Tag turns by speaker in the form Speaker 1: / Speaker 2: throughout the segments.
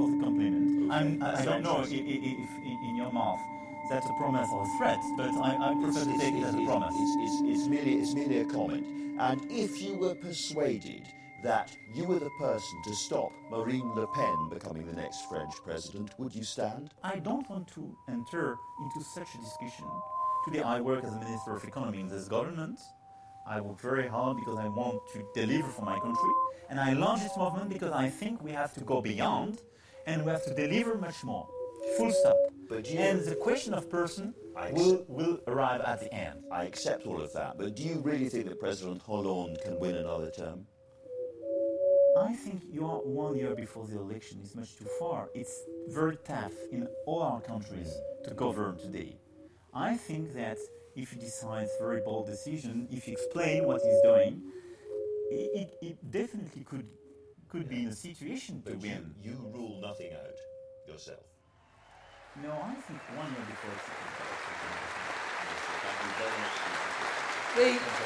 Speaker 1: for
Speaker 2: the compliment. I'm, I, I don't know if, if, if in, in your mouth that's a promise or a threat, but I, I prefer to take it as a promise.
Speaker 1: It's, it's, it's, merely, it's merely a comment. And if you were persuaded that you were the person to stop Marine Le Pen becoming the next French president, would you stand?
Speaker 2: I don't want to enter into such a discussion. Today I work as a Minister of Economy in this government. I work very hard because I want to deliver for my country. And I launched this movement because I think we have to go beyond and we have to deliver much more. Full stop.
Speaker 1: But
Speaker 2: and the question of person will, will arrive at the end.
Speaker 1: I accept all of that, but do you really think that President Hollande can win another term?
Speaker 2: I think you are one year before the election is much too far. It's very tough in all our countries to govern today. I think that if he decides very bold decision, if he explain what he's doing, it, it, it definitely could could be in a situation to
Speaker 1: But you,
Speaker 2: win.
Speaker 1: you rule nothing out yourself.
Speaker 2: No, I think one year before it's
Speaker 1: Thank you very much.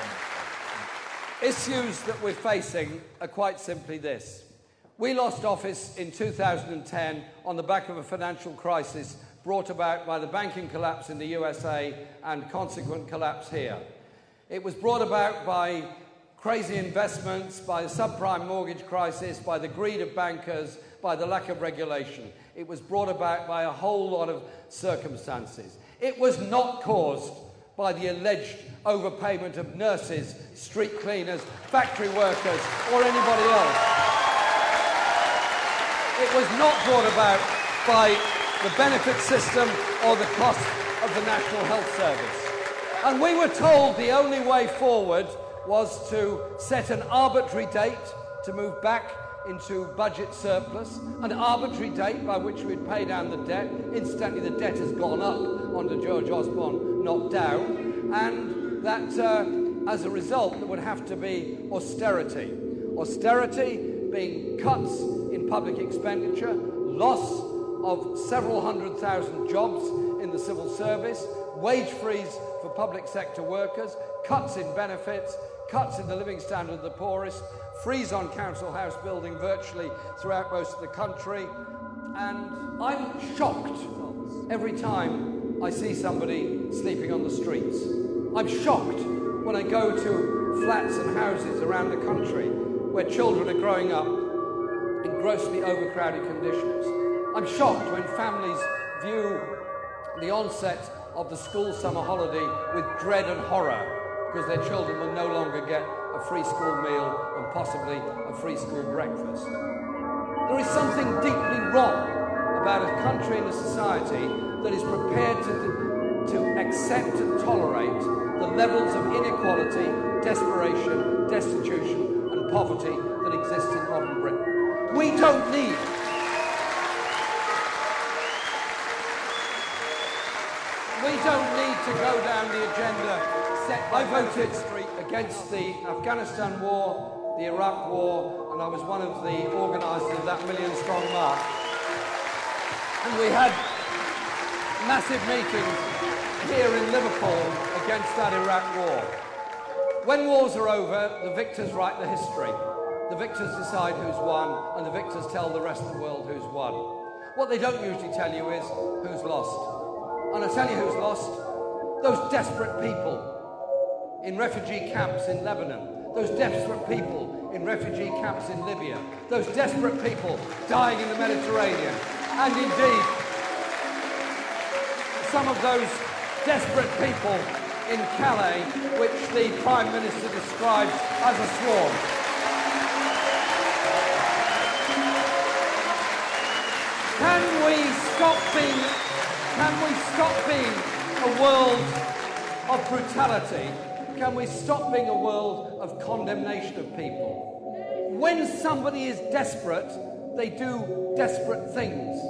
Speaker 3: The issues that we're facing are quite simply this. We lost office in 2010 on the back of a financial crisis brought about by the banking collapse in the USA and consequent collapse here. It was brought about by crazy investments, by the subprime mortgage crisis, by the greed of bankers, by the lack of regulation. It was brought about by a whole lot of circumstances. It was not caused by the alleged overpayment of nurses, street cleaners, factory workers, or anybody else. It was not brought about by the benefit system or the cost of the National Health Service. And we were told the only way forward was to set an arbitrary date to move back into budget surplus, an arbitrary date by which we'd pay down the debt. Incidentally, the debt has gone up under George Osborne, not down. And that uh, as a result, there would have to be austerity. Austerity being cuts in public expenditure, loss of several hundred thousand jobs in the civil service, wage freeze for public sector workers, cuts in benefits, cuts in the living standard of the poorest, freeze on council house building virtually throughout most of the country. And I'm shocked every time I see somebody sleeping on the streets. I'm shocked when I go to flats and houses around the country where children are growing up in grossly overcrowded conditions. I'm shocked when families view the onset of the school summer holiday with dread and horror because their children will no longer get a free school meal and possibly a free school breakfast. There is something deeply wrong about a country and a society that is prepared to, to accept and tolerate the levels of inequality, desperation, destitution, and poverty that exist in modern Britain. We don't need We don't to go down the agenda set. I voted against the Afghanistan war, the Iraq war, and I was one of the organisers of that million strong march. And we had massive meetings here in Liverpool against that Iraq war. When wars are over, the victors write the history. The victors decide who's won, and the victors tell the rest of the world who's won. What they don't usually tell you is who's lost. And I tell you who's lost those desperate people in refugee camps in Lebanon, those desperate people in refugee camps in Libya, those desperate people dying in the Mediterranean, and indeed some of those desperate people in Calais, which the Prime Minister describes as a swarm. Can we stop being, can we stop being a world of brutality? Can we stop being a world of condemnation of people? When somebody is desperate, they do desperate things.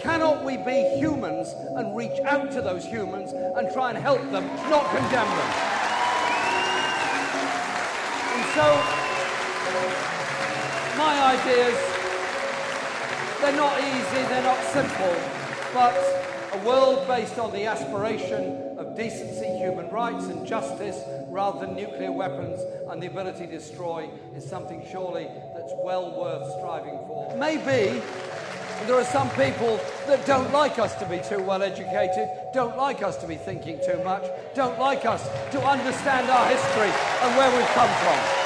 Speaker 3: Cannot we be humans and reach out to those humans and try and help them, not condemn them? And so, my ideas, they're not easy, they're not simple, but a world based on the aspiration of decency, human rights, and justice rather than nuclear weapons and the ability to destroy is something surely that's well worth striving for. Maybe there are some people that don't like us to be too well educated, don't like us to be thinking too much, don't like us to understand our history and where we've come from.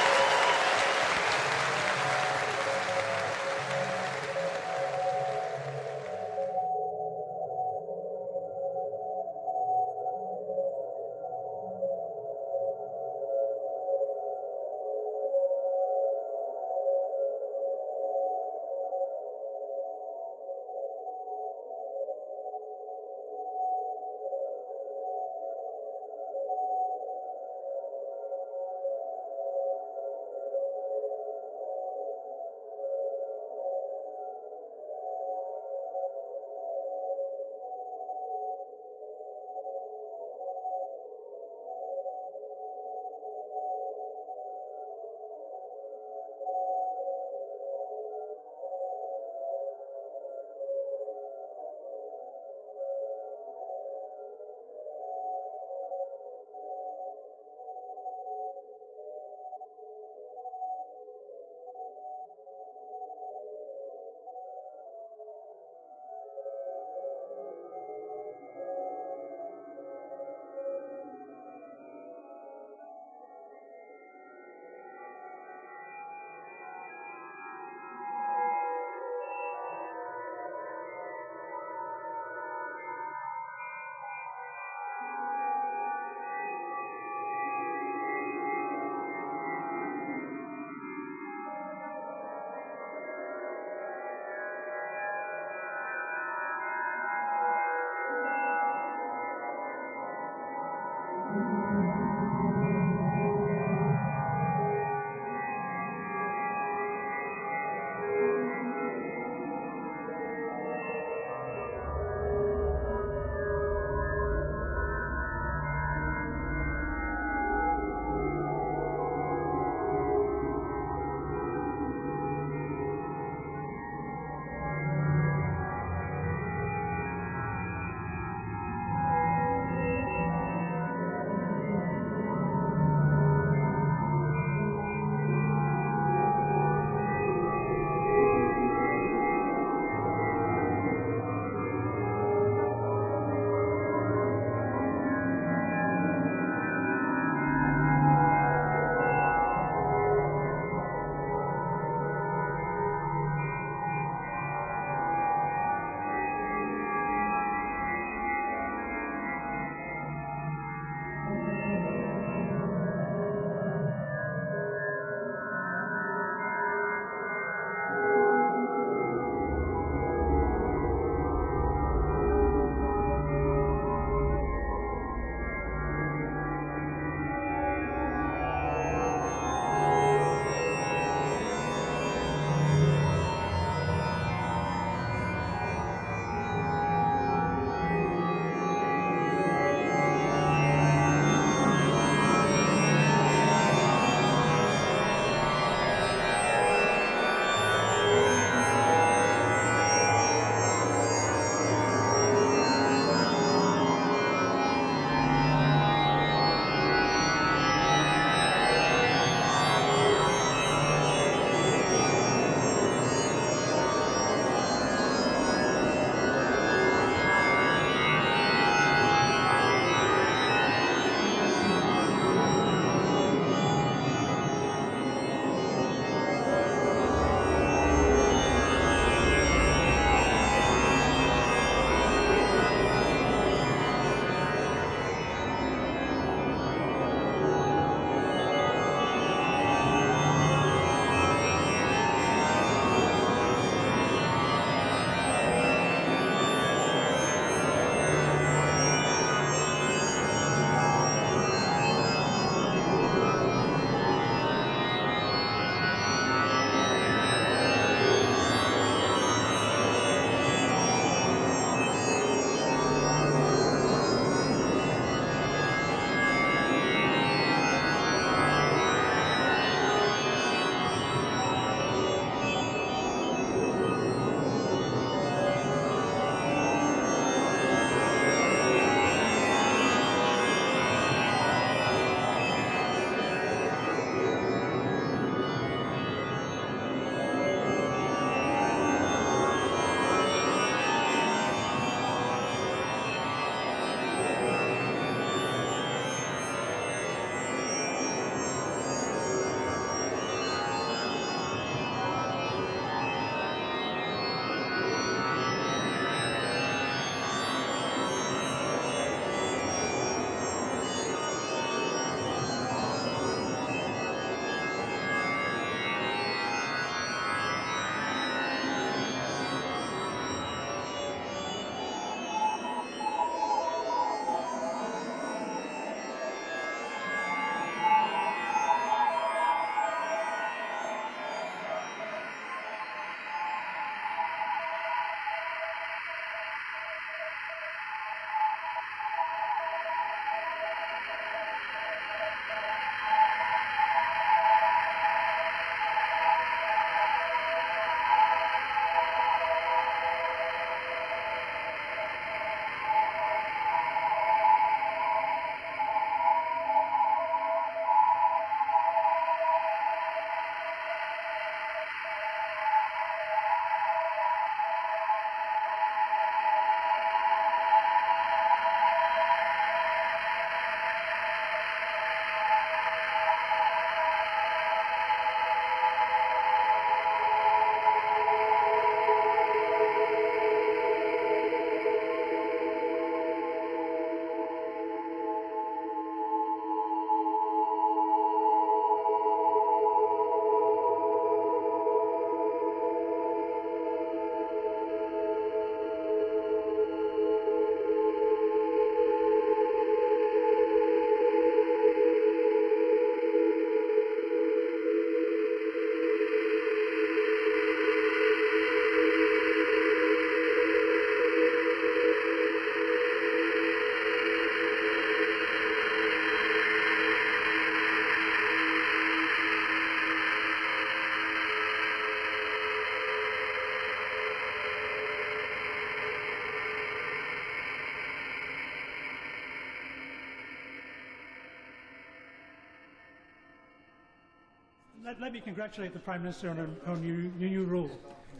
Speaker 4: Let, let, me congratulate the Prime Minister on her, new, new role.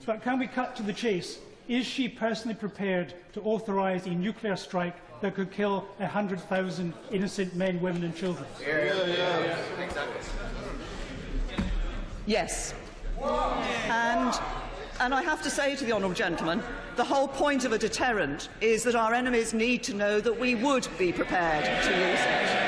Speaker 4: But can we cut to the chase? Is she personally prepared to authorise a nuclear strike that could kill 100,000 innocent men, women and children?
Speaker 5: Yeah, yeah, yeah.
Speaker 6: Yes. And, and I have to say to the honourable gentleman, the whole point of a deterrent is that our enemies need to know that we would be prepared to use it.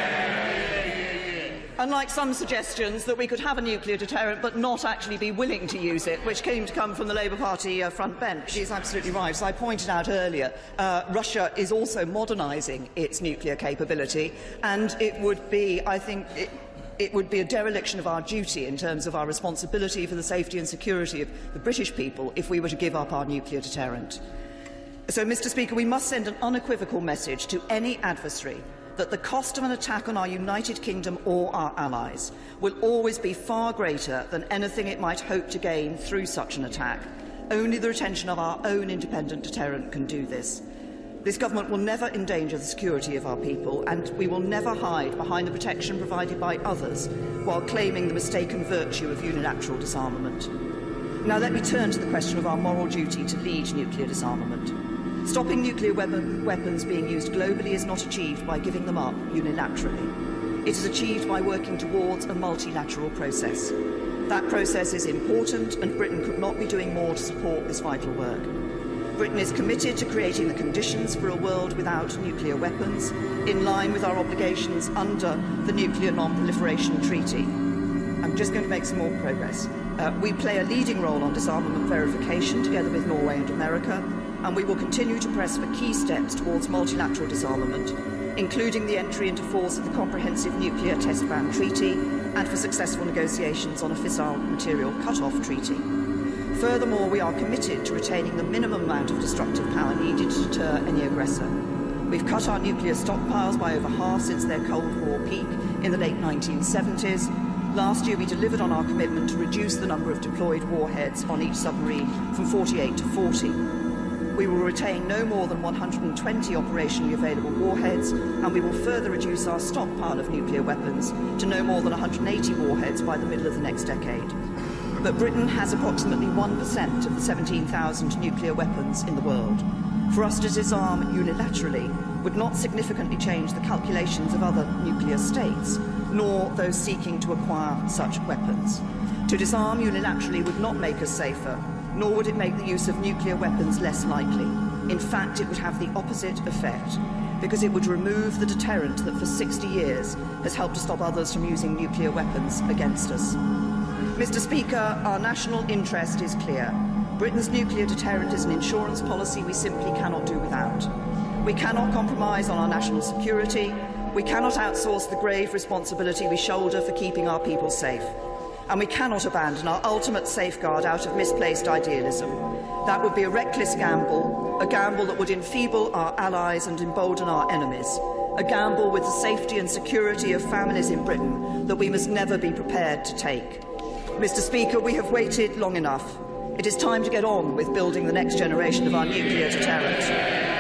Speaker 6: Unlike some suggestions that we could have a nuclear deterrent but not actually be willing to use it, which came to come from the Labour Party uh, front bench. She's absolutely right. As I pointed out earlier, uh, Russia is also modernising its nuclear capability, and it would be, I think, it, it would be a dereliction of our duty in terms of our responsibility for the safety and security of the British people if we were to give up our nuclear deterrent. So, Mr Speaker, we must send an unequivocal message to any adversary that the cost of an attack on our United Kingdom or our allies will always be far greater than anything it might hope to gain through such an attack. Only the retention of our own independent deterrent can do this. This government will never endanger the security of our people, and we will never hide behind the protection provided by others while claiming the mistaken virtue of unilateral disarmament. Now let me turn to the question of our moral duty to lead nuclear disarmament. Stopping nuclear weapon, weapons being used globally is not achieved by giving them up unilaterally. It is achieved by working towards a multilateral process. That process is important, and Britain could not be doing more to support this vital work. Britain is committed to creating the conditions for a world without nuclear weapons, in line with our obligations under the Nuclear Non-Proliferation Treaty. I'm just going to make some more progress. Uh, we play a leading role on disarmament verification together with Norway and America, and we will continue to press for key steps towards multilateral disarmament, including the entry into force of the Comprehensive Nuclear Test Ban Treaty and for successful negotiations on a fissile material cut-off treaty. Furthermore, we are committed to retaining the minimum amount of destructive power needed to deter any aggressor. We've cut our nuclear stockpiles by over half since their Cold War peak in the late 1970s. Last year, we delivered on our commitment to reduce the number of deployed warheads on each submarine from 48 to 40 we will retain no more than 120 operationally available warheads, and we will further reduce our stockpile of nuclear weapons to no more than 180 warheads by the middle of the next decade. But Britain has approximately 1% of the 17,000 nuclear weapons in the world. For us to disarm unilaterally would not significantly change the calculations of other nuclear states, nor those seeking to acquire such weapons. To disarm unilaterally would not make us safer, nor would it make the use of nuclear weapons less likely. In fact, it would have the opposite effect, because it would remove the deterrent that for 60 years has helped to stop others from using nuclear weapons against us. Mr Speaker, our national interest is clear. Britain's nuclear deterrent is an insurance policy we simply cannot do without. We cannot compromise on our national security. We cannot outsource the grave responsibility we shoulder for keeping our people safe and we cannot abandon our ultimate safeguard out of misplaced idealism. That would be a reckless gamble, a gamble that would enfeeble our allies and embolden our enemies, a gamble with the safety and security of families in Britain that we must never be prepared to take. Mr Speaker, we have waited long enough. It is time to get on with building the next generation of our nuclear deterrent.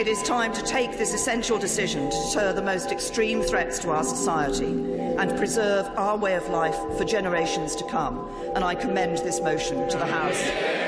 Speaker 6: It is time to take this essential decision to deter the most extreme threats to our society and preserve our way of life for generations to come. And I commend this motion to the House.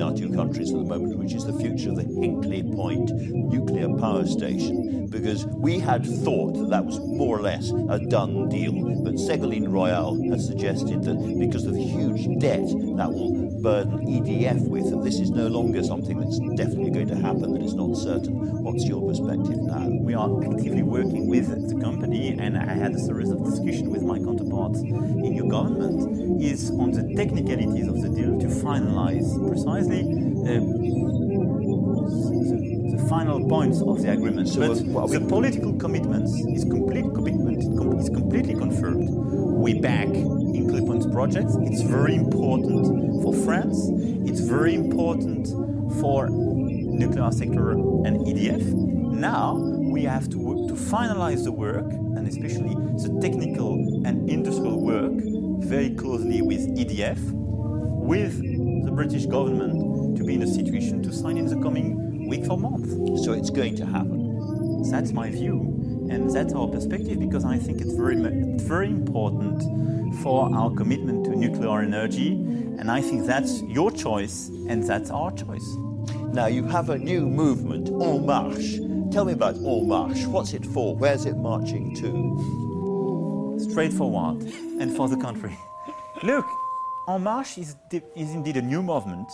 Speaker 1: Between our two countries at the moment, which is the future of the Hinkley Point nuclear power station, because we had thought that that was more or less a done deal. But Ségolène Royal has suggested that because of the huge debt that will burden EDF with, that this is no longer something that's definitely going to happen, that it's not certain. What's your perspective now?
Speaker 2: We are actively working with the company, and I had a series of discussions with my counterparts in your government, is on the technicalities of the deal to finalize precisely uh, final points of the agreement.
Speaker 1: So
Speaker 2: but the political commitments is complete commitment com- is completely confirmed. We back Hinkley Point's projects. It's very important for France. It's very important for nuclear sector and EDF. Now we have to work to finalize the work and especially the technical and industrial work very closely with EDF, with the British government to be in a situation to sign in the coming weeks for month.
Speaker 1: So it's going to happen.
Speaker 2: That's my view, and that's our perspective because I think it's very, very important for our commitment to nuclear energy, and I think that's your choice and that's our choice.
Speaker 1: Now you have a new movement, En Marche. Tell me about En Marche. What's it for? Where's it marching to?
Speaker 2: Straightforward and for the country. Look, En Marche is, is indeed a new movement